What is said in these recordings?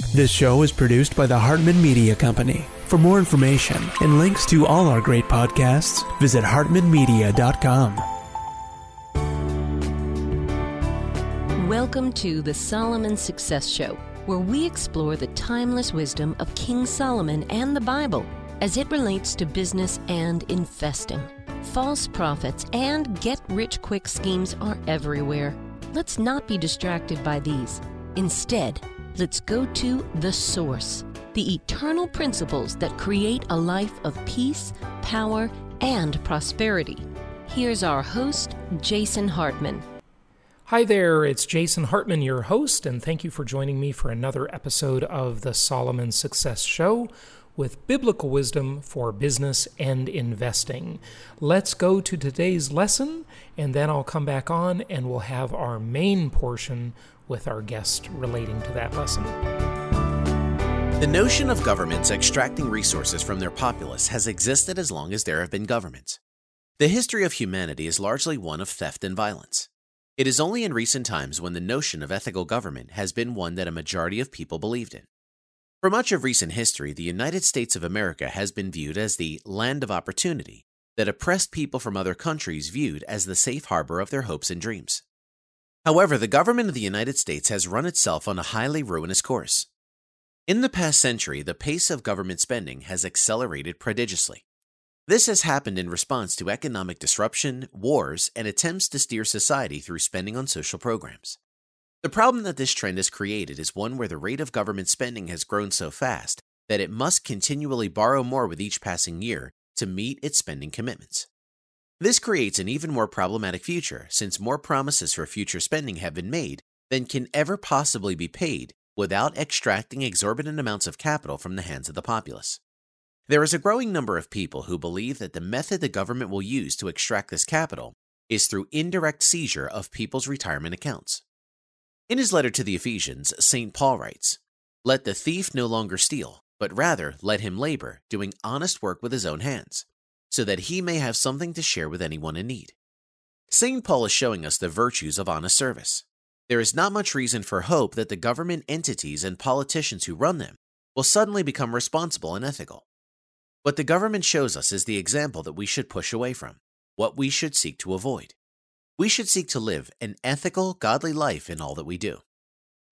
This show is produced by the Hartman Media Company. For more information and links to all our great podcasts, visit hartmanmedia.com. Welcome to the Solomon Success Show, where we explore the timeless wisdom of King Solomon and the Bible as it relates to business and investing. False prophets and get rich quick schemes are everywhere. Let's not be distracted by these. Instead, let's go to the source, the eternal principles that create a life of peace, power, and prosperity. Here's our host, Jason Hartman. Hi there, it's Jason Hartman, your host, and thank you for joining me for another episode of the Solomon Success Show with biblical wisdom for business and investing. Let's go to today's lesson, and then I'll come back on and we'll have our main portion with our guest relating to that lesson. The notion of governments extracting resources from their populace has existed as long as there have been governments. The history of humanity is largely one of theft and violence. It is only in recent times when the notion of ethical government has been one that a majority of people believed in. For much of recent history, the United States of America has been viewed as the land of opportunity that oppressed people from other countries viewed as the safe harbor of their hopes and dreams. However, the government of the United States has run itself on a highly ruinous course. In the past century, the pace of government spending has accelerated prodigiously. This has happened in response to economic disruption, wars, and attempts to steer society through spending on social programs. The problem that this trend has created is one where the rate of government spending has grown so fast that it must continually borrow more with each passing year to meet its spending commitments. This creates an even more problematic future since more promises for future spending have been made than can ever possibly be paid without extracting exorbitant amounts of capital from the hands of the populace. There is a growing number of people who believe that the method the government will use to extract this capital is through indirect seizure of people's retirement accounts. In his letter to the Ephesians, St. Paul writes, Let the thief no longer steal, but rather let him labor, doing honest work with his own hands, so that he may have something to share with anyone in need. St. Paul is showing us the virtues of honest service. There is not much reason for hope that the government entities and politicians who run them will suddenly become responsible and ethical. What the government shows us is the example that we should push away from, what we should seek to avoid we should seek to live an ethical, godly life in all that we do.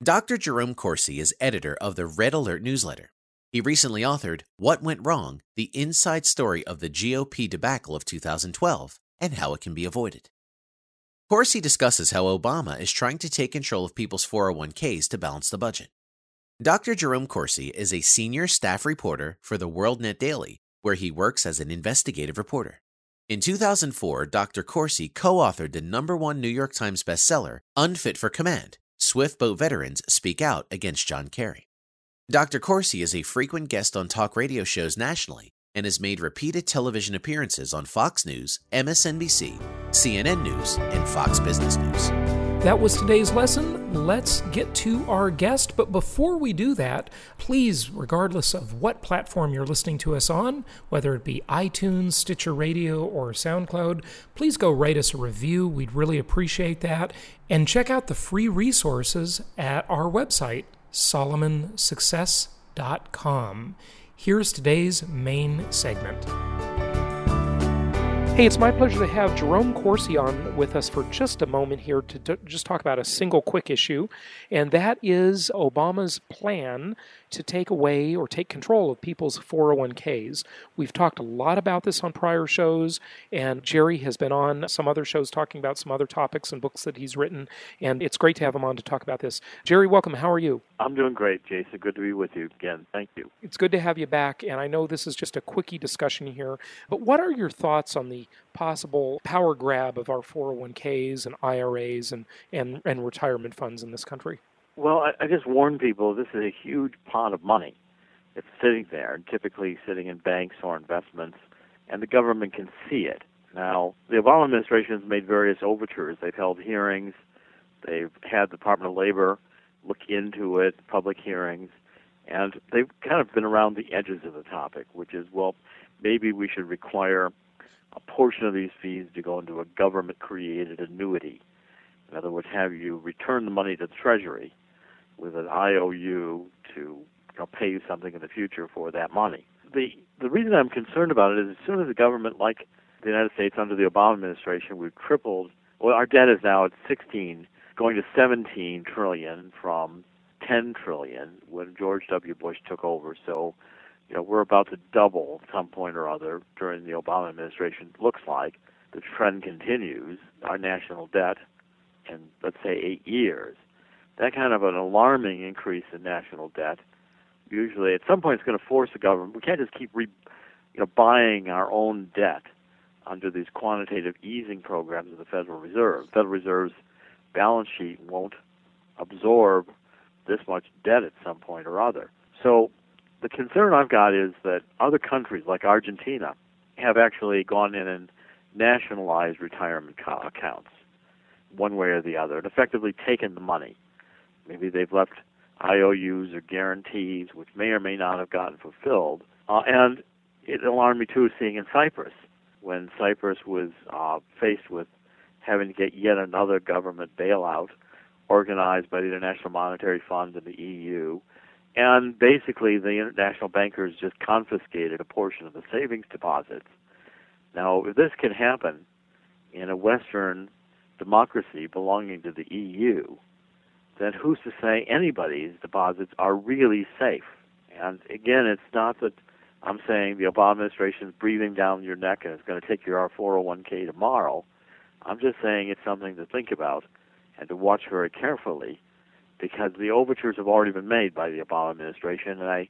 Dr. Jerome Corsi is editor of the Red Alert newsletter. He recently authored What Went Wrong The Inside Story of the GOP Debacle of 2012 and How It Can Be Avoided. Corsi discusses how Obama is trying to take control of people's 401ks to balance the budget. Dr. Jerome Corsi is a senior staff reporter for the WorldNet Daily, where he works as an investigative reporter. In 2004, Dr. Corsi co authored the number one New York Times bestseller, Unfit for Command Swift Boat Veterans Speak Out Against John Kerry. Dr. Corsi is a frequent guest on talk radio shows nationally and has made repeated television appearances on Fox News, MSNBC, CNN News, and Fox Business News. That was today's lesson. Let's get to our guest. But before we do that, please, regardless of what platform you're listening to us on, whether it be iTunes, Stitcher Radio, or SoundCloud, please go write us a review. We'd really appreciate that. And check out the free resources at our website, solomonsuccess.com. Here's today's main segment. Hey, it's my pleasure to have Jerome Corsi on with us for just a moment here to t- just talk about a single quick issue, and that is Obama's plan to take away or take control of people's 401ks. We've talked a lot about this on prior shows, and Jerry has been on some other shows talking about some other topics and books that he's written, and it's great to have him on to talk about this. Jerry, welcome. How are you? I'm doing great, Jason. Good to be with you again. Thank you. It's good to have you back, and I know this is just a quickie discussion here, but what are your thoughts on the possible power grab of our 401ks and IRAs and, and, and retirement funds in this country? Well, I, I just warn people this is a huge pot of money. It's sitting there, typically sitting in banks or investments, and the government can see it. Now, the Obama administration has made various overtures. They've held hearings. They've had the Department of Labor look into it, public hearings, and they've kind of been around the edges of the topic, which is, well, maybe we should require a portion of these fees to go into a government created annuity. In other words, have you return the money to the Treasury with an IOU to you know, pay you something in the future for that money. The the reason I'm concerned about it is as soon as the government, like the United States under the Obama administration, we've tripled. Well, our debt is now at 16, going to 17 trillion from 10 trillion when George W. Bush took over. So, you know, we're about to double at some point or other during the Obama administration. Looks like the trend continues. Our national debt in let's say eight years. That kind of an alarming increase in national debt usually at some point it's going to force the government. We can't just keep re, you know buying our own debt under these quantitative easing programs of the Federal Reserve. The Federal Reserve's balance sheet won't absorb this much debt at some point or other. So the concern I've got is that other countries like Argentina have actually gone in and nationalized retirement accounts one way or the other and effectively taken the money. Maybe they've left IOUs or guarantees, which may or may not have gotten fulfilled. Uh, and it alarmed me too seeing in Cyprus when Cyprus was uh, faced with having to get yet another government bailout organized by the International Monetary Fund and the EU. And basically, the international bankers just confiscated a portion of the savings deposits. Now, if this can happen in a Western democracy belonging to the EU, then who's to say anybody's deposits are really safe? And again, it's not that I'm saying the Obama administration is breathing down your neck and it's going to take your 401k tomorrow. I'm just saying it's something to think about and to watch very carefully because the overtures have already been made by the Obama administration, and I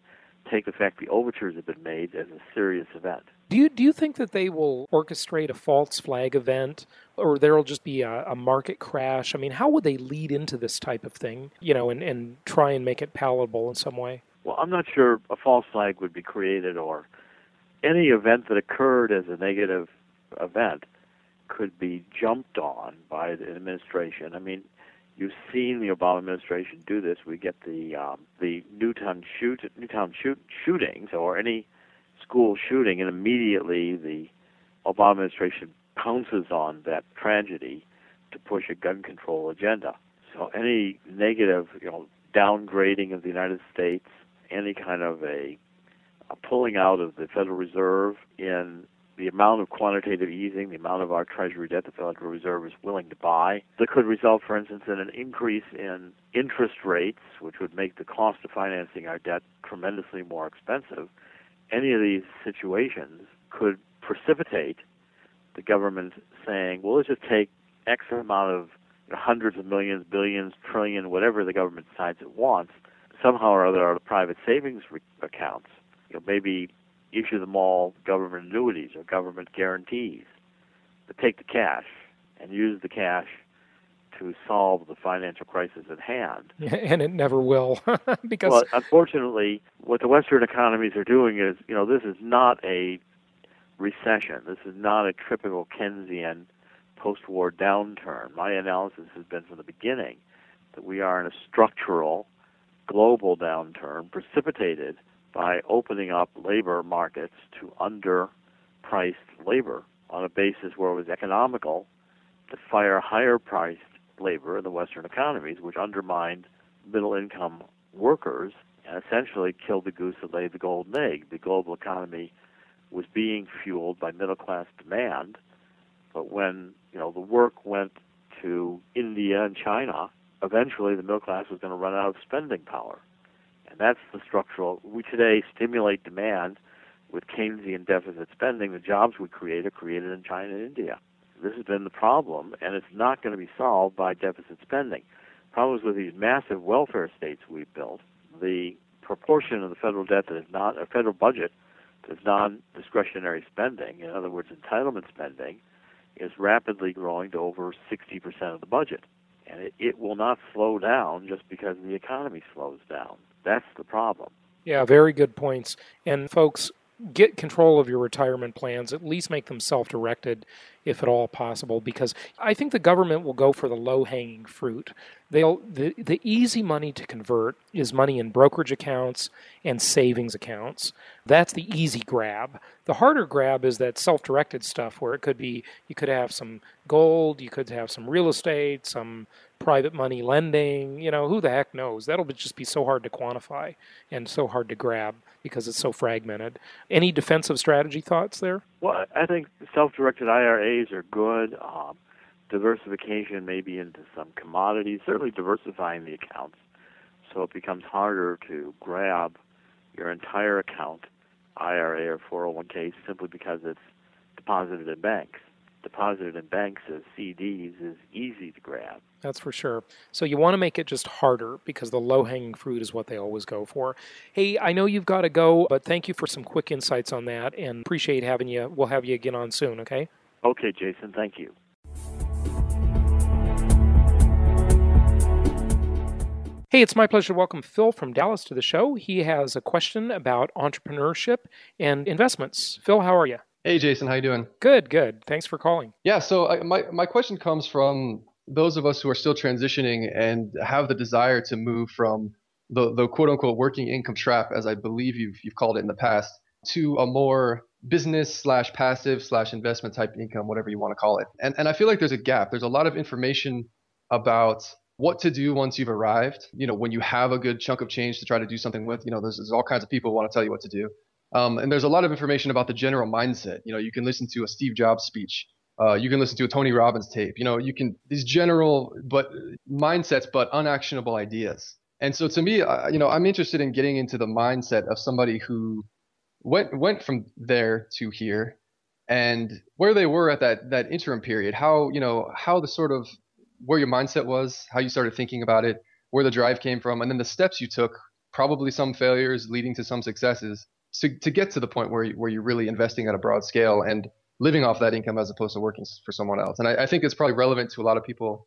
take the fact the overtures have been made as a serious event. Do you do you think that they will orchestrate a false flag event, or there'll just be a, a, market crash? I mean, how would they lead into this type of thing, you know, and, and try and make it palatable in some way? Well, I'm not sure a false flag would be created, or any event that occurred as a negative event could be jumped on by the administration. I mean, You've seen the Obama administration do this. We get the um, the Newtown shoot Newtown shoot shootings or any school shooting, and immediately the Obama administration pounces on that tragedy to push a gun control agenda. So any negative, you know, downgrading of the United States, any kind of a, a pulling out of the Federal Reserve in the amount of quantitative easing, the amount of our Treasury debt the Federal Reserve is willing to buy, that could result, for instance, in an increase in interest rates, which would make the cost of financing our debt tremendously more expensive. Any of these situations could precipitate the government saying, well, let's just take X amount of you know, hundreds of millions, billions, trillion, whatever the government decides it wants, somehow or other, our private savings re- accounts. You know, maybe issue them all government annuities or government guarantees, but take the cash and use the cash to solve the financial crisis at hand. and it never will, because well, unfortunately, what the Western economies are doing is, you know, this is not a recession. This is not a typical Keynesian post-war downturn. My analysis has been from the beginning that we are in a structural global downturn precipitated by opening up labor markets to underpriced labor on a basis where it was economical to fire higher priced labor in the Western economies, which undermined middle income workers and essentially killed the goose that laid the golden egg. The global economy was being fueled by middle class demand, but when you know the work went to India and China, eventually the middle class was going to run out of spending power. And that's the structural. We today stimulate demand with Keynesian deficit spending. The jobs we create are created in China and India. This has been the problem, and it's not going to be solved by deficit spending. Problems with these massive welfare states we've built, the proportion of the federal debt that is not a federal budget that is non-discretionary spending, in other words, entitlement spending, is rapidly growing to over 60% of the budget. And it, it will not slow down just because the economy slows down. That's the problem. Yeah, very good points. And folks, get control of your retirement plans, at least make them self directed if at all possible, because I think the government will go for the low hanging fruit. They'll the, the easy money to convert is money in brokerage accounts and savings accounts. That's the easy grab. The harder grab is that self directed stuff where it could be you could have some gold, you could have some real estate, some private money lending. You know, who the heck knows? That'll just be so hard to quantify and so hard to grab because it's so fragmented. Any defensive strategy thoughts there? Well, I think self-directed IRAs are good. Um, diversification maybe into some commodities, certainly diversifying the accounts so it becomes harder to grab your entire account, IRA or 401k, simply because it's deposited in banks. Deposited in banks as CDs is easy to grab. That's for sure. So you want to make it just harder because the low hanging fruit is what they always go for. Hey, I know you've got to go, but thank you for some quick insights on that and appreciate having you. We'll have you again on soon, okay? Okay, Jason. Thank you. Hey, it's my pleasure to welcome Phil from Dallas to the show. He has a question about entrepreneurship and investments. Phil, how are you? Hey, Jason, how you doing? Good, good. Thanks for calling. Yeah, so I, my my question comes from those of us who are still transitioning and have the desire to move from the the quote unquote working income trap, as I believe you've you've called it in the past, to a more business slash passive slash investment type income, whatever you want to call it. And and I feel like there's a gap. There's a lot of information about what to do once you've arrived. You know, when you have a good chunk of change to try to do something with, you know, there's, there's all kinds of people who want to tell you what to do. Um, and there's a lot of information about the general mindset. You know, you can listen to a Steve Jobs speech. Uh, you can listen to a Tony Robbins tape. You know, you can these general but mindsets, but unactionable ideas. And so to me, uh, you know, I'm interested in getting into the mindset of somebody who went went from there to here, and where they were at that that interim period. How you know how the sort of where your mindset was, how you started thinking about it, where the drive came from, and then the steps you took, probably some failures leading to some successes, to, to get to the point where, you, where you're really investing at a broad scale and living off that income as opposed to working for someone else. And I, I think it's probably relevant to a lot of people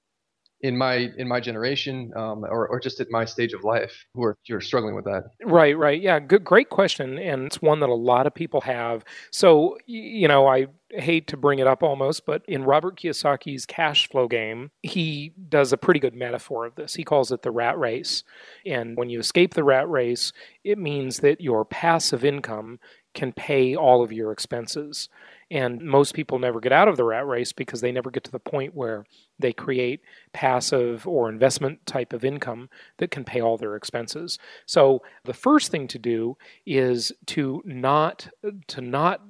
in my in my generation um, or, or just at my stage of life who are you're struggling with that. Right right. Yeah good great question and it's one that a lot of people have. So you know i hate to bring it up almost but in robert kiyosaki's cash flow game he does a pretty good metaphor of this. He calls it the rat race and when you escape the rat race it means that your passive income can pay all of your expenses and most people never get out of the rat race because they never get to the point where they create passive or investment type of income that can pay all their expenses. So the first thing to do is to not to not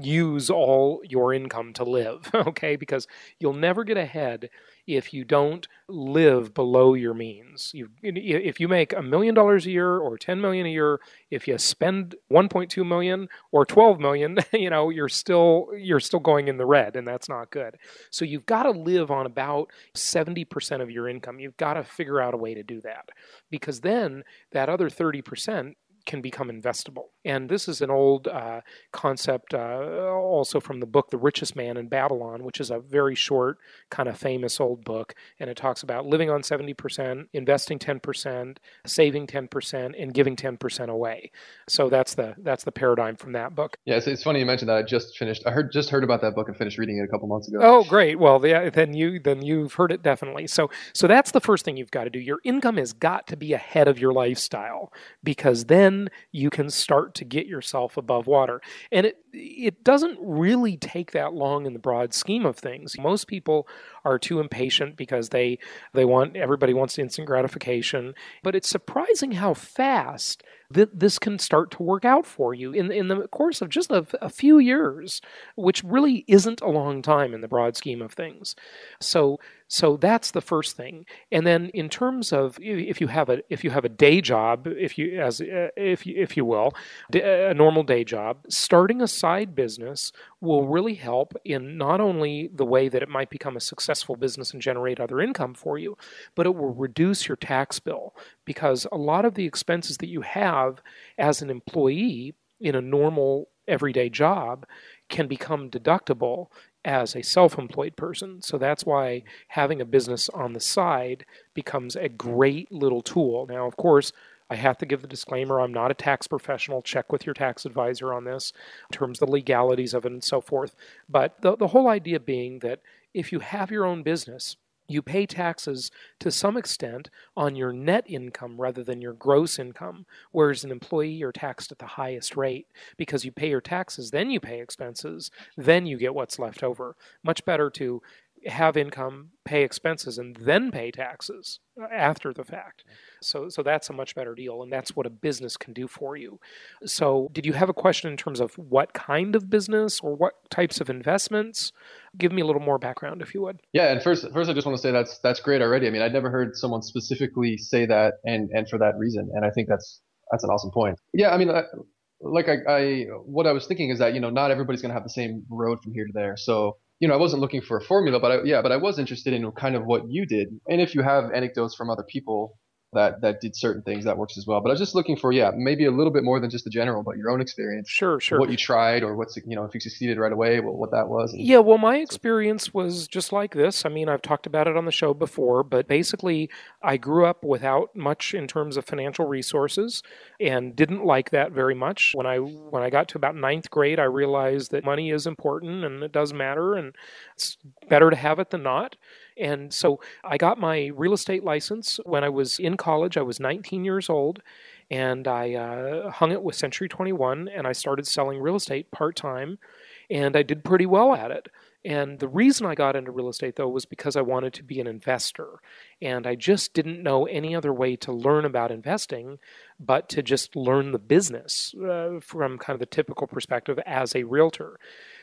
use all your income to live, okay? Because you'll never get ahead if you don't live below your means. You, if you make a million dollars a year or 10 million a year, if you spend 1.2 million or 12 million, you know, you're still you're still going in the red and that's not good. So you've got to live on about 70% of your income. You've got to figure out a way to do that. Because then that other 30% can become investable. And this is an old uh, concept uh, also from the book The Richest Man in Babylon, which is a very short, kind of famous old book. And it talks about living on 70%, investing 10%, saving 10%, and giving 10% away. So that's the that's the paradigm from that book. Yeah, it's, it's funny you mentioned that. I just finished. I heard just heard about that book and finished reading it a couple months ago. Oh, great. Well, the, then you then you've heard it definitely. So so that's the first thing you've got to do. Your income has got to be ahead of your lifestyle because then you can start to get yourself above water. And it it doesn't really take that long in the broad scheme of things. Most people are too impatient because they they want everybody wants instant gratification, but it's surprising how fast th- this can start to work out for you in in the course of just a, a few years, which really isn't a long time in the broad scheme of things. So so that's the first thing. And then in terms of if you have a if you have a day job, if you as uh, if you, if you will, a normal day job, starting a business will really help in not only the way that it might become a successful business and generate other income for you, but it will reduce your tax bill because a lot of the expenses that you have as an employee in a normal everyday job can become deductible as a self employed person. So that's why having a business on the side becomes a great little tool. Now, of course, I have to give the disclaimer I'm not a tax professional. Check with your tax advisor on this in terms of the legalities of it and so forth. But the, the whole idea being that if you have your own business, you pay taxes to some extent on your net income rather than your gross income, whereas an employee you're taxed at the highest rate because you pay your taxes, then you pay expenses, then you get what's left over. Much better to have income, pay expenses, and then pay taxes uh, after the fact. So, so that's a much better deal, and that's what a business can do for you. So, did you have a question in terms of what kind of business or what types of investments? Give me a little more background, if you would. Yeah, and first, first, I just want to say that's that's great already. I mean, I'd never heard someone specifically say that, and and for that reason, and I think that's that's an awesome point. Yeah, I mean, I, like I, I, what I was thinking is that you know not everybody's going to have the same road from here to there. So you know I wasn't looking for a formula, but I, yeah, but I was interested in kind of what you did, and if you have anecdotes from other people that that did certain things that works as well. But I was just looking for yeah, maybe a little bit more than just the general, but your own experience. Sure, sure. What you tried or what's you know if you succeeded right away, what, what that was. yeah, well, my experience was just like this. I mean, I've talked about it on the show before, but basically, I grew up without much in terms of financial resources and didn't like that very much. When I when I got to about ninth grade, I realized that money is important and it does matter, and it's better to have it than not. And so I got my real estate license when I was in college. I was 19 years old, and I uh, hung it with Century 21, and I started selling real estate part time, and I did pretty well at it. And the reason I got into real estate, though, was because I wanted to be an investor. And I just didn't know any other way to learn about investing but to just learn the business uh, from kind of the typical perspective as a realtor.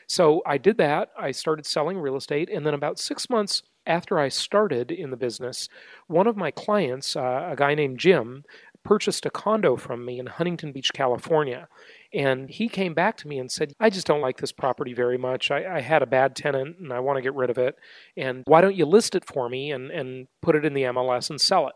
So I did that. I started selling real estate. And then about six months after I started in the business, one of my clients, uh, a guy named Jim, purchased a condo from me in Huntington Beach, California. And he came back to me and said, I just don't like this property very much. I, I had a bad tenant and I want to get rid of it. And why don't you list it for me and, and put it in the MLS and sell it?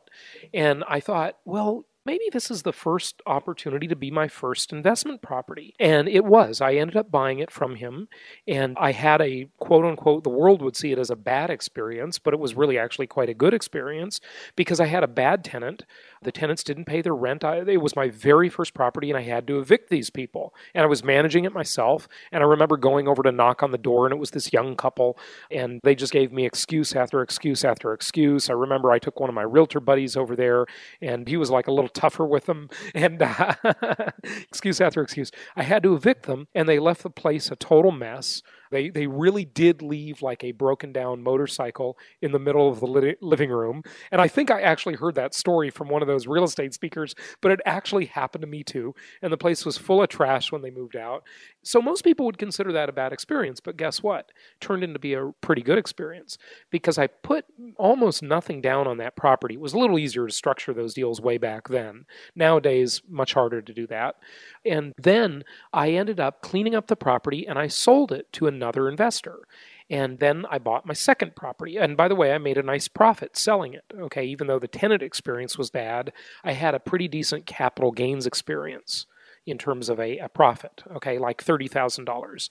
And I thought, well, maybe this is the first opportunity to be my first investment property. And it was. I ended up buying it from him. And I had a quote unquote, the world would see it as a bad experience, but it was really actually quite a good experience because I had a bad tenant the tenants didn't pay their rent. I, it was my very first property, and I had to evict these people. And I was managing it myself. And I remember going over to knock on the door, and it was this young couple, and they just gave me excuse after excuse after excuse. I remember I took one of my realtor buddies over there, and he was like a little tougher with them, and uh, excuse after excuse. I had to evict them, and they left the place a total mess. They they really did leave like a broken down motorcycle in the middle of the li- living room. And I think I actually heard that story from one of those real estate speakers, but it actually happened to me too. And the place was full of trash when they moved out. So most people would consider that a bad experience, but guess what? Turned into be a pretty good experience because I put almost nothing down on that property. It was a little easier to structure those deals way back then. Nowadays, much harder to do that. And then I ended up cleaning up the property and I sold it to another investor. And then I bought my second property. And by the way, I made a nice profit selling it. Okay, even though the tenant experience was bad, I had a pretty decent capital gains experience in terms of a, a profit, okay, like $30,000.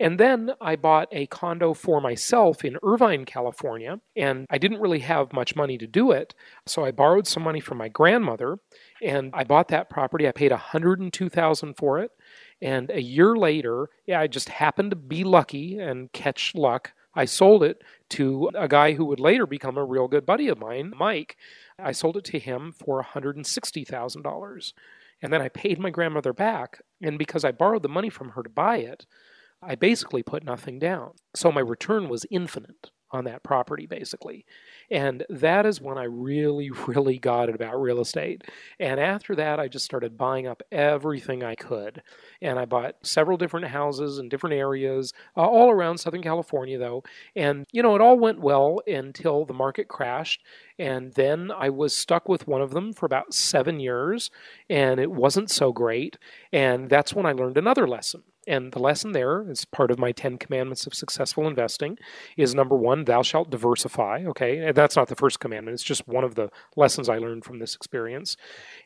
And then I bought a condo for myself in Irvine, California, and I didn't really have much money to do it. So I borrowed some money from my grandmother and I bought that property. I paid 102,000 for it. And a year later, yeah, I just happened to be lucky and catch luck. I sold it to a guy who would later become a real good buddy of mine, Mike. I sold it to him for $160,000. And then I paid my grandmother back. And because I borrowed the money from her to buy it, I basically put nothing down. So my return was infinite on that property, basically. And that is when I really, really got it about real estate. And after that, I just started buying up everything I could. And I bought several different houses in different areas, uh, all around Southern California, though. And, you know, it all went well until the market crashed. And then I was stuck with one of them for about seven years, and it wasn't so great. And that's when I learned another lesson. And the lesson there, as part of my 10 commandments of successful investing, is number one, thou shalt diversify. Okay. And that's not the first commandment, it's just one of the lessons I learned from this experience.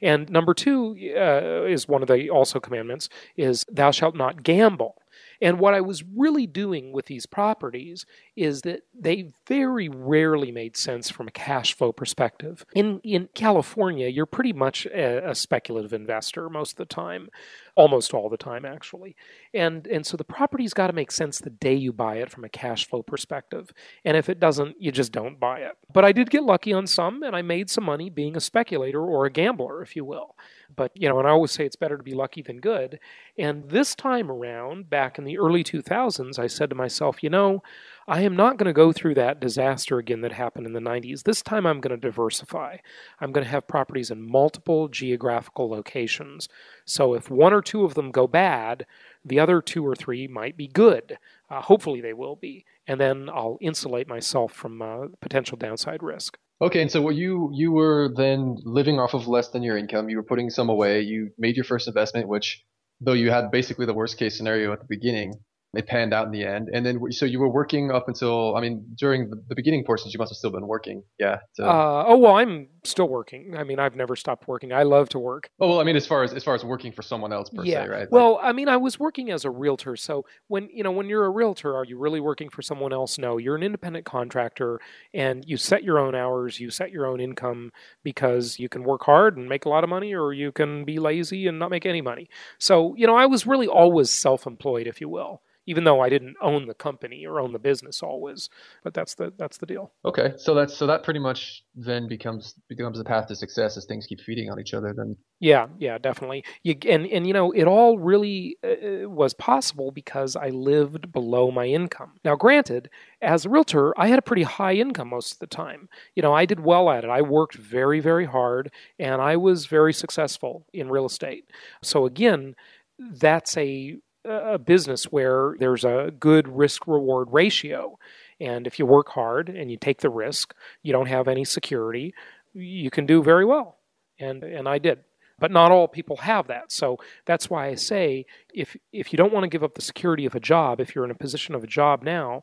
And number two uh, is one of the also commandments is thou shalt not gamble. And what I was really doing with these properties is that they very rarely made sense from a cash flow perspective. In in California, you're pretty much a, a speculative investor most of the time almost all the time actually. And and so the property's got to make sense the day you buy it from a cash flow perspective. And if it doesn't you just don't buy it. But i did get lucky on some and i made some money being a speculator or a gambler if you will. But you know and i always say it's better to be lucky than good. And this time around back in the early 2000s, I said to myself, you know, I am not going to go through that disaster again that happened in the 90s. This time I'm going to diversify. I'm going to have properties in multiple geographical locations. So if one or two of them go bad, the other two or three might be good. Uh, hopefully they will be. And then I'll insulate myself from uh, potential downside risk. Okay, and so what you you were then living off of less than your income. You were putting some away. You made your first investment, which though you had basically the worst case scenario at the beginning, it panned out in the end. And then, so you were working up until, I mean, during the, the beginning portions, you must have still been working. Yeah. To, uh, oh, well, I'm still working. I mean, I've never stopped working. I love to work. Oh, well, I mean, as far as, as far as working for someone else per yeah. se, right? Well, I mean, I was working as a realtor. So when, you know, when you're a realtor, are you really working for someone else? No, you're an independent contractor and you set your own hours, you set your own income because you can work hard and make a lot of money or you can be lazy and not make any money. So, you know, I was really always self-employed, if you will even though I didn't own the company or own the business always. But that's the that's the deal. Okay, so that's so that pretty much then becomes becomes the path to success as things keep feeding on each other. Then yeah, yeah, definitely. You and and you know it all really uh, was possible because I lived below my income. Now, granted, as a realtor, I had a pretty high income most of the time. You know, I did well at it. I worked very very hard, and I was very successful in real estate. So again that's a a business where there's a good risk reward ratio. And if you work hard and you take the risk, you don't have any security, you can do very well. And, and I did. But not all people have that. So that's why I say if, if you don't want to give up the security of a job, if you're in a position of a job now,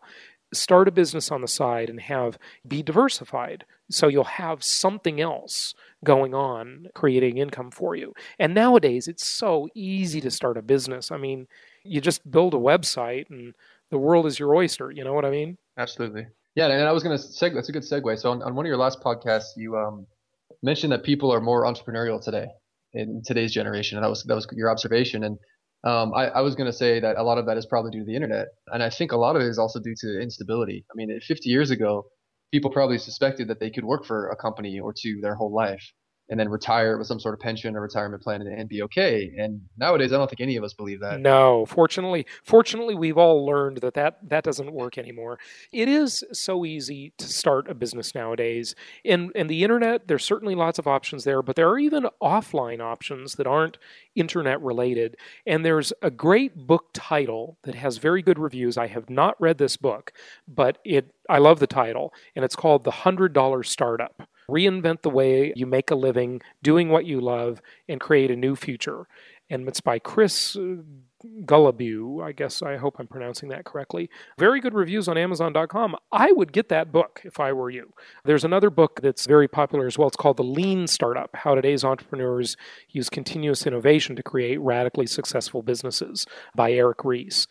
start a business on the side and have be diversified so you'll have something else going on creating income for you and nowadays it's so easy to start a business i mean you just build a website and the world is your oyster. You know what I mean? Absolutely. Yeah, and I was going to segue. That's a good segue. So on, on one of your last podcasts, you um, mentioned that people are more entrepreneurial today in today's generation, and that was that was your observation. And um, I, I, was going to say that a lot of that is probably due to the internet, and I think a lot of it is also due to instability. I mean, 50 years ago, people probably suspected that they could work for a company or two their whole life, and then retire with some sort of pension or retirement plan and, and, be okay. And nowadays, I don't think any of us believe that. No, fortunately, fortunately, we've all learned that that, that doesn't work anymore. It is so easy to start a business nowadays. In, in the internet, there's certainly lots of options there, but there are even offline options that aren't internet related. And there's a great book title that has very good reviews. I have not read this book, but it I love the title, and it's called The Hundred Dollar Startup reinvent the way you make a living doing what you love and create a new future. And it's by Chris uh, Guillebeau. I guess I hope I'm pronouncing that correctly. Very good reviews on Amazon.com. I would get that book if I were you. There's another book that's very popular as well. It's called The Lean Startup How Today's Entrepreneurs Use Continuous Innovation to Create Radically Successful Businesses by Eric Ries.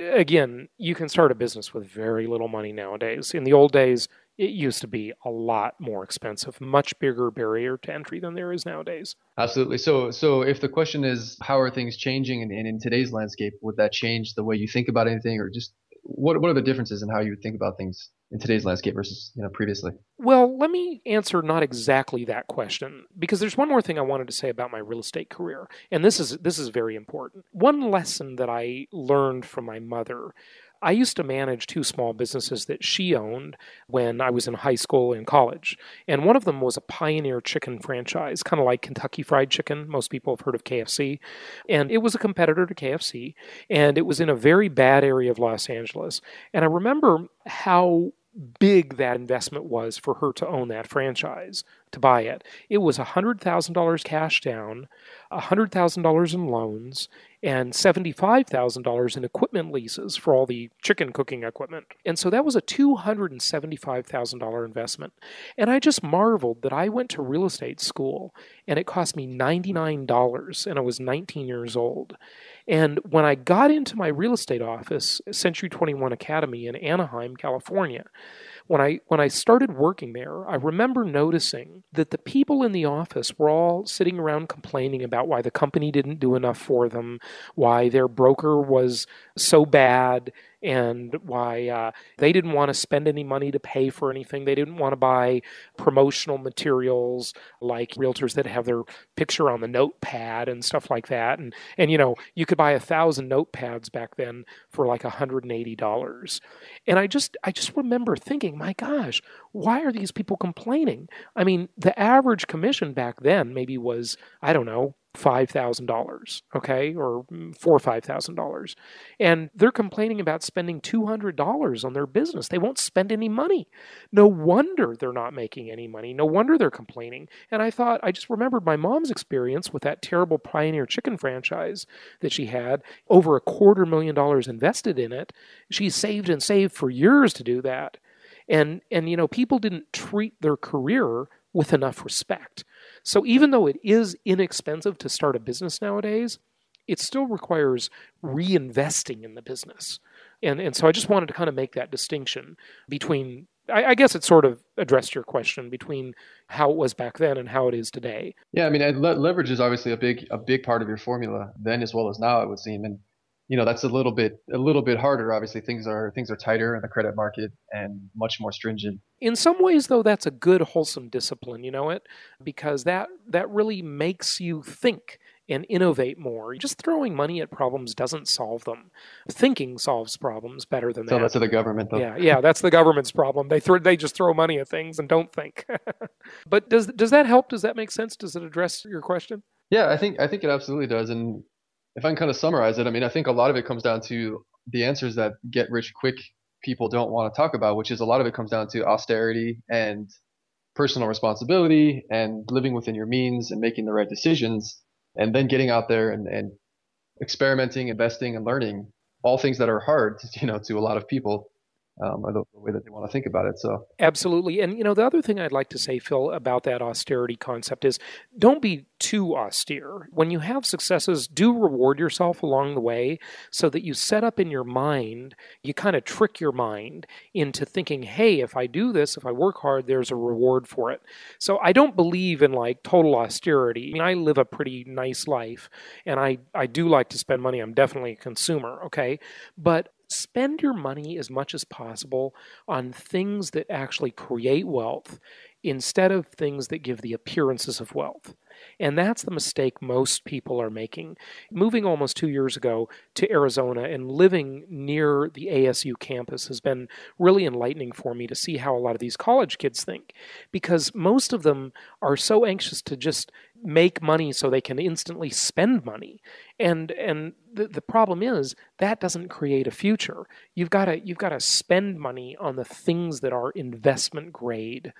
Again, you can start a business with very little money nowadays. In the old days, it used to be a lot more expensive, much bigger barrier to entry than there is nowadays. Absolutely. So, so if the question is how are things changing, and in, in, today's landscape, would that change the way you think about anything, or just what what are the differences in how you would think about things in today's landscape versus you know previously? Well, let me answer not exactly that question because there's one more thing I wanted to say about my real estate career, and this is this is very important. One lesson that I learned from my mother I used to manage two small businesses that she owned when I was in high school and college. And one of them was a pioneer chicken franchise, kind of like Kentucky Fried Chicken. Most people have heard of KFC. And it was a competitor to KFC. And it was in a very bad area of Los Angeles. And I remember how big that investment was for her to own that franchise, to buy it. It was $100,000 cash down, $100,000 in loans, and $75,000 in equipment leases for all the chicken cooking equipment. And so that was a $275,000 investment. And I just marveled that I went to real estate school and it cost me $99 and I was 19 years old. And when I got into my real estate office, Century 21 Academy in Anaheim, California, when I when I started working there, I remember noticing that the people in the office were all sitting around complaining about why the company didn't do enough for them, why their broker was so bad, and why uh, they didn't want to spend any money to pay for anything. They didn't want to buy promotional materials like realtors that have their picture on the notepad and stuff like that. And and you know you could buy a thousand notepads back then for like $180. And I just I just remember thinking, my gosh, why are these people complaining? I mean, the average commission back then maybe was I don't know $5,000, okay, or four or $5,000. And they're complaining about spending $200 on their business. They won't spend any money. No wonder they're not making any money. No wonder they're complaining. And I thought, I just remembered my mom's experience with that terrible Pioneer Chicken franchise that she had, over a quarter million dollars invested in it. She saved and saved for years to do that. And, and you know, people didn't treat their career with enough respect. So even though it is inexpensive to start a business nowadays, it still requires reinvesting in the business. And, and so I just wanted to kind of make that distinction between, I, I guess it sort of addressed your question between how it was back then and how it is today. Yeah, I mean, le- leverage is obviously a big, a big part of your formula then as well as now, it would seem. And you know that's a little bit a little bit harder obviously things are things are tighter in the credit market and much more stringent in some ways though that's a good wholesome discipline you know it because that that really makes you think and innovate more. Just throwing money at problems doesn't solve them. Thinking solves problems better than so that. So that's the government, though. Yeah, yeah, that's the government's problem. They throw, they just throw money at things and don't think. but does does that help? Does that make sense? Does it address your question? Yeah, I think I think it absolutely does. And if I can kind of summarize it, I mean, I think a lot of it comes down to the answers that get rich quick people don't want to talk about, which is a lot of it comes down to austerity and personal responsibility and living within your means and making the right decisions and then getting out there and, and experimenting, investing and learning all things that are hard, you know, to a lot of people um, or the, the, way that they want to think about it. So absolutely, and you know the other thing I'd like to say, Phil, about that austerity concept is don't be too austere. When you have successes, do reward yourself along the way, so that you set up in your mind, you kind of trick your mind into thinking, hey, if I do this, if I work hard, there's a reward for it. So I don't believe in like total austerity. I mean, I live a pretty nice life, and I I do like to spend money. I'm definitely a consumer, okay, but spend your money as much as possible on things that actually create wealth instead of things that give the appearances of wealth. And that's the mistake most people are making. Moving almost two years ago to Arizona and living near the ASU campus has been really enlightening for me to see how a lot of these college kids think. Because most of them are so anxious to just make money so they can instantly spend money. And and the, the problem is that doesn't create a future. You've got to you've got to spend money on the things that are investment grade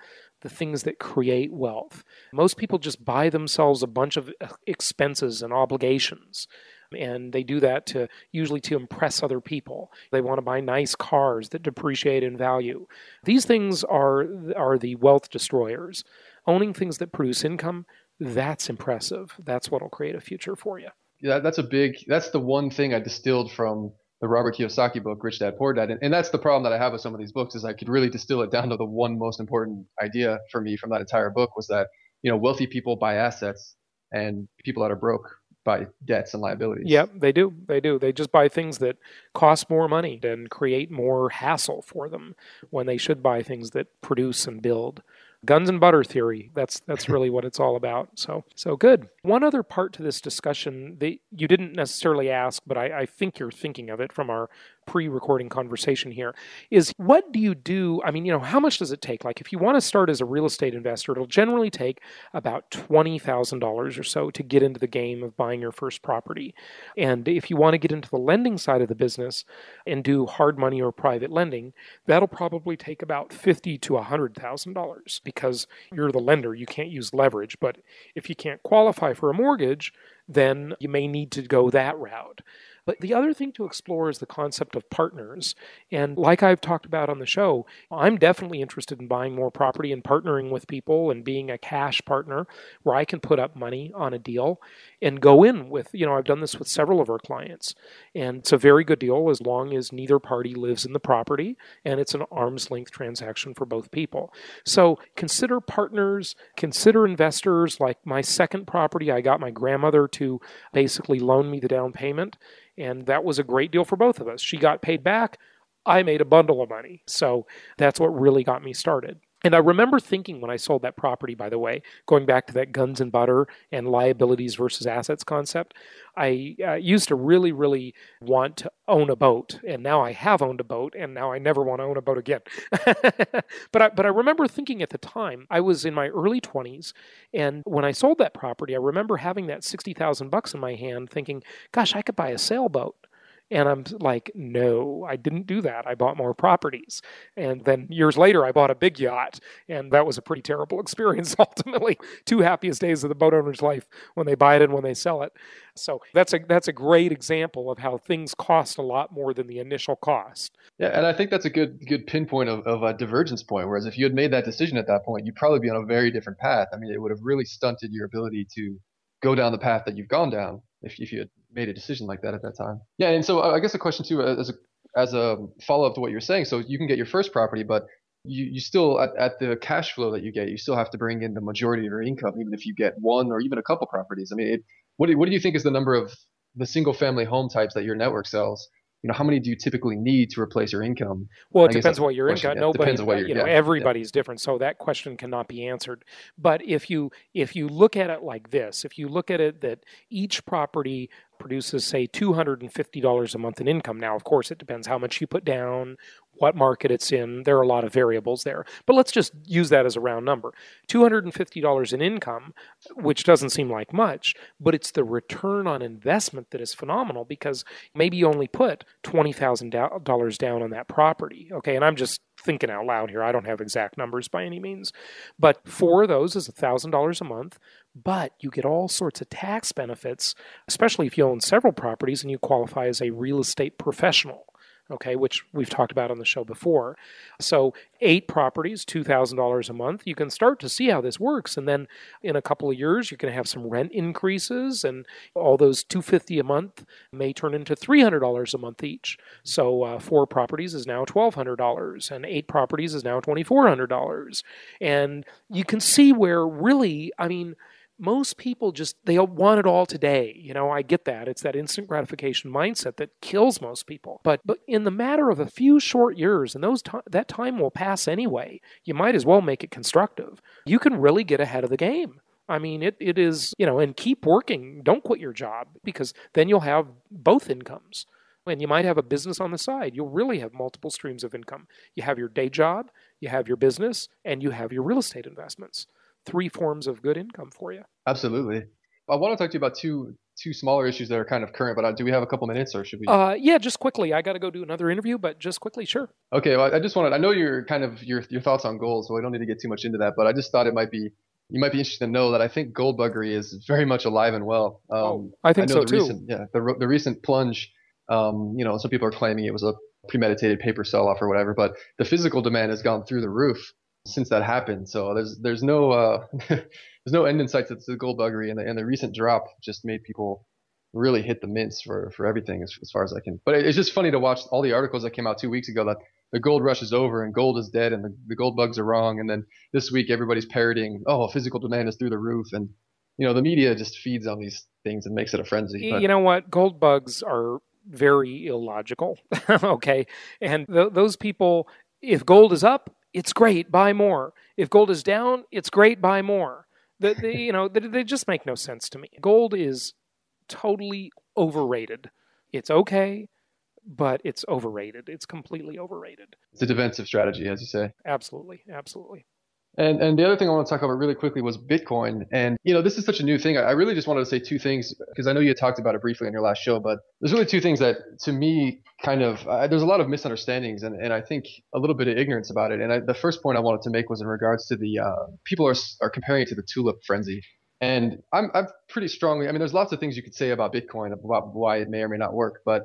the things that create wealth. Most people just buy themselves a bunch of expenses and obligations. And they do that to usually to impress other people. They want to buy nice cars that depreciate in value. These things are are the wealth destroyers. Owning things that produce income, that's impressive. That's what'll create a future for you. Yeah, that's a big. That's the one thing I distilled from the Robert Kiyosaki book, Rich Dad Poor Dad. And, and, that's the problem that I have with some of these books is I could really distill it down to the one most important idea for me from that entire book was that, you know, wealthy people buy assets and people that are broke buy debts and liabilities. Yep, they do. They do. They just buy things that cost more money and create more hassle for them when they should buy things that produce and build guns and butter theory. That's that's really what it's all about. So so good. One other part to this discussion that you didn't necessarily ask, but I, I think you're thinking of it from our pre-recording conversation here is what do you do? I mean you know how much does it take? Like if you want to start as a real estate investor it'll generally take about $20000 or so to get into the game of buying your first property. And if you want to get into the lending side of the business and do hard money or private lending that'll probably take about $50 to $100000 because you're the lender. You can't use leverage. But if you can't qualify for a mortgage then you may need to go that route but the other thing to explore is the concept of partners. And like I've talked about on the show, I'm definitely interested in buying more property and partnering with people and being a cash partner where I can put up money on a deal and go in with, you know, I've done this with several of our clients. And it's a very good deal as long as neither party lives in the property and it's an arm's length transaction for both people. So consider partners, consider investors. Like my second property, I got my grandmother to basically loan me the down payment. And that was a great deal for both of us. She got paid back. I made a bundle of money. So that's what really got me started. And I remember thinking when I sold that property, by the way, going back to that guns and butter and liabilities versus assets concept, I uh, used to really, really want to own a boat, and now I have owned a boat, and now I never want to own a boat again. but I, but I remember thinking at the time I was in my early twenties, and when I sold that property, I remember having that sixty thousand bucks in my hand, thinking, "Gosh, I could buy a sailboat." And I'm like, no, I didn't do that. I bought more properties. And then years later, I bought a big yacht. And that was a pretty terrible experience, ultimately. Two happiest days of the boat owner's life when they buy it and when they sell it. So that's a, that's a great example of how things cost a lot more than the initial cost. Yeah, and I think that's a good good pinpoint of, of a divergence point. Whereas if you had made that decision at that point, you'd probably be on a very different path. I mean, it would have really stunted your ability to go down the path that you've gone down if, if you had made a decision like that at that time. Yeah, and so uh, I guess a question too, uh, as a as a follow up to what you're saying, so you can get your first property, but you, you still at, at the cash flow that you get, you still have to bring in the majority of your income, even if you get one or even a couple properties. I mean, it, what do, what do you think is the number of the single family home types that your network sells? you know, how many do you typically need to replace your income? Well, it depends what your income. Nobody, depends what you know, yeah, everybody's yeah. different, so that question cannot be answered. But if you if you look at it like this, if you look at it that each property produces say $250 a month in income. Now, of course, it depends how much you put down, what market it's in. There are a lot of variables there. But let's just use that as a round number. $250 in income, which doesn't seem like much, but it's the return on investment that is phenomenal because maybe you only put $20,000 down on that property. Okay, and I'm just thinking out loud here. I don't have exact numbers by any means. But four of those is $1,000 a month, but you get all sorts of tax benefits, especially if you own several properties and you qualify as a real estate professional okay, which we've talked about on the show before. So, eight properties, $2,000 a month. You can start to see how this works. And then in a couple of years, you're going to have some rent increases, and all those 250 a month may turn into $300 a month each. So, uh, four properties is now $1,200, and eight properties is now $2,400. And you can see where really, I mean, most people just they want it all today you know i get that it's that instant gratification mindset that kills most people but but in the matter of a few short years and those t- that time will pass anyway you might as well make it constructive you can really get ahead of the game I mean, it, it is, you know, and keep working. Don't quit your job because then you'll have both incomes. And you might have a business on the side. You'll really have multiple streams of income. You have your day job, you have your business, and you have your real estate investments three forms of good income for you. Absolutely. I want to talk to you about two two smaller issues that are kind of current, but uh, do we have a couple minutes or should we? Uh, yeah, just quickly. I got to go do another interview, but just quickly, sure. Okay, well, I just wanted. I know your kind of your your thoughts on gold, so I don't need to get too much into that. But I just thought it might be you might be interested to know that I think gold buggery is very much alive and well. Um, oh, I think I so the too. Recent, yeah, the the recent plunge. Um, you know, some people are claiming it was a premeditated paper sell off or whatever, but the physical demand has gone through the roof since that happened. So there's there's no uh, there's no end in sight to the gold buggery, and the, and the recent drop just made people really hit the mints for for everything as, as far as I can. But it's just funny to watch all the articles that came out two weeks ago that the gold rush is over and gold is dead and the, the gold bugs are wrong, and then this week everybody's parroting, oh, physical demand is through the roof, and you know the media just feeds on these things and makes it a frenzy. But, you know what? Gold bugs are very illogical. okay, and th- those people, if gold is up, it's great, buy more. If gold is down, it's great, buy more. The, the, you know, they, they just make no sense to me. Gold is totally overrated. It's okay, but it's overrated. It's completely overrated. It's a defensive strategy, as you say. Absolutely, absolutely. And and the other thing I want to talk about really quickly was Bitcoin. And you know, this is such a new thing. I really just wanted to say two things because I know you talked about it briefly on your last show, but there's really two things that to me kind of there's a lot of misunderstandings and, and I think a little bit of ignorance about it. And I, the first point I wanted to make was in regards to the uh, people are are comparing it to the tulip frenzy. And I'm I'm pretty strongly. I mean, there's lots of things you could say about Bitcoin about why it may or may not work, but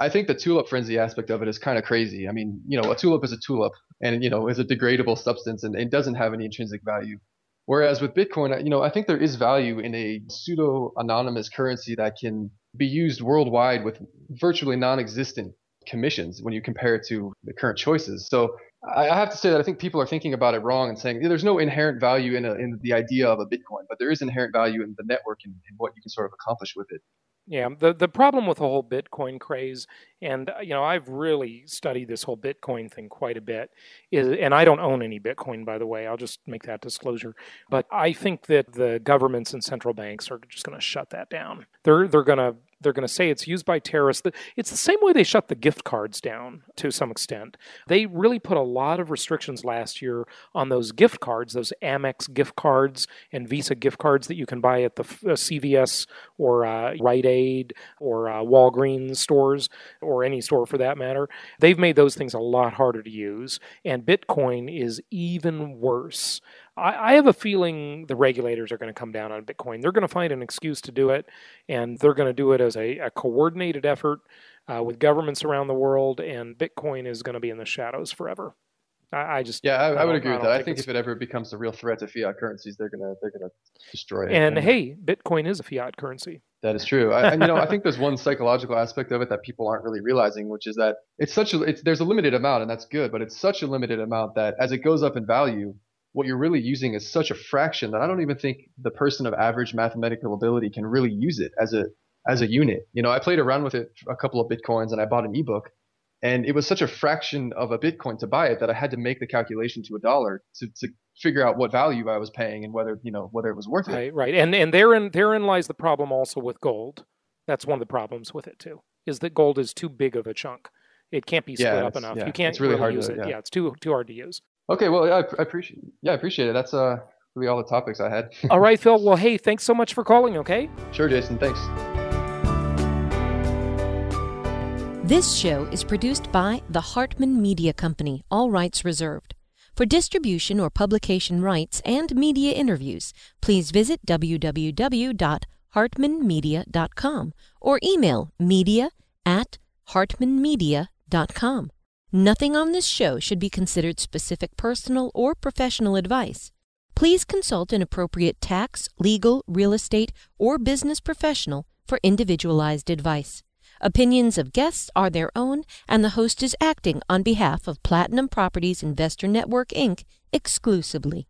I think the tulip frenzy aspect of it is kind of crazy. I mean, you know, a tulip is a tulip, and you know, is a degradable substance, and it doesn't have any intrinsic value. Whereas with Bitcoin, you know, I think there is value in a pseudo anonymous currency that can be used worldwide with virtually non-existent commissions when you compare it to the current choices. So I have to say that I think people are thinking about it wrong and saying there's no inherent value in, a, in the idea of a Bitcoin, but there is inherent value in the network and, and what you can sort of accomplish with it. Yeah, the the problem with the whole Bitcoin craze, and uh, you know, I've really studied this whole Bitcoin thing quite a bit. Is and I don't own any Bitcoin, by the way. I'll just make that disclosure. But I think that the governments and central banks are just going to shut that down. They're they're going to they're going to say it's used by terrorists. It's the same way they shut the gift cards down to some extent. They really put a lot of restrictions last year on those gift cards, those Amex gift cards and Visa gift cards that you can buy at the uh, CVS or uh, Rite Aid or uh, Walgreens stores or any store for that matter. They've made those things a lot harder to use, and Bitcoin is even worse. I, I have a feeling the regulators are going to come down on Bitcoin. They're going to find an excuse to do it, and they're going to do it as a, a coordinated effort uh, with governments around the world, and Bitcoin is going to be in the shadows forever. I, I just yeah, I, I, I would agree I with that. I think think it's- if it ever becomes a real threat to fiat currencies, they're gonna they're gonna destroy it. And hey, Bitcoin is a fiat currency. That is true. I, and you know, I think there's one psychological aspect of it that people aren't really realizing, which is that it's such a it's there's a limited amount, and that's good, but it's such a limited amount that as it goes up in value, what you're really using is such a fraction that I don't even think the person of average mathematical ability can really use it as a as a unit. You know, I played around with it a couple of bitcoins, and I bought an ebook, and it was such a fraction of a bitcoin to buy it that I had to make the calculation to a dollar to, to figure out what value I was paying and whether you know whether it was worth it. Right, right. And and therein therein lies the problem also with gold. That's one of the problems with it too. Is that gold is too big of a chunk. It can't be split Yeah, up enough. yeah, you can't it's really hard use to- it. yeah. Yeah. it's too too hard to use. Okay, well, yeah, I, I appreciate yeah, I appreciate it. That's uh really all the topics I had. All right, Phil. Well, hey, thanks so much for calling. Okay. sure, Jason. Thanks. This show is produced by the Hartman Media Company, all rights reserved. For distribution or publication rights and media interviews, please visit www.hartmanmedia.com or email media at hartmanmedia.com. Nothing on this show should be considered specific personal or professional advice. Please consult an appropriate tax, legal, real estate, or business professional for individualized advice. Opinions of guests are their own, and the host is acting on behalf of Platinum Properties Investor Network, Inc. exclusively.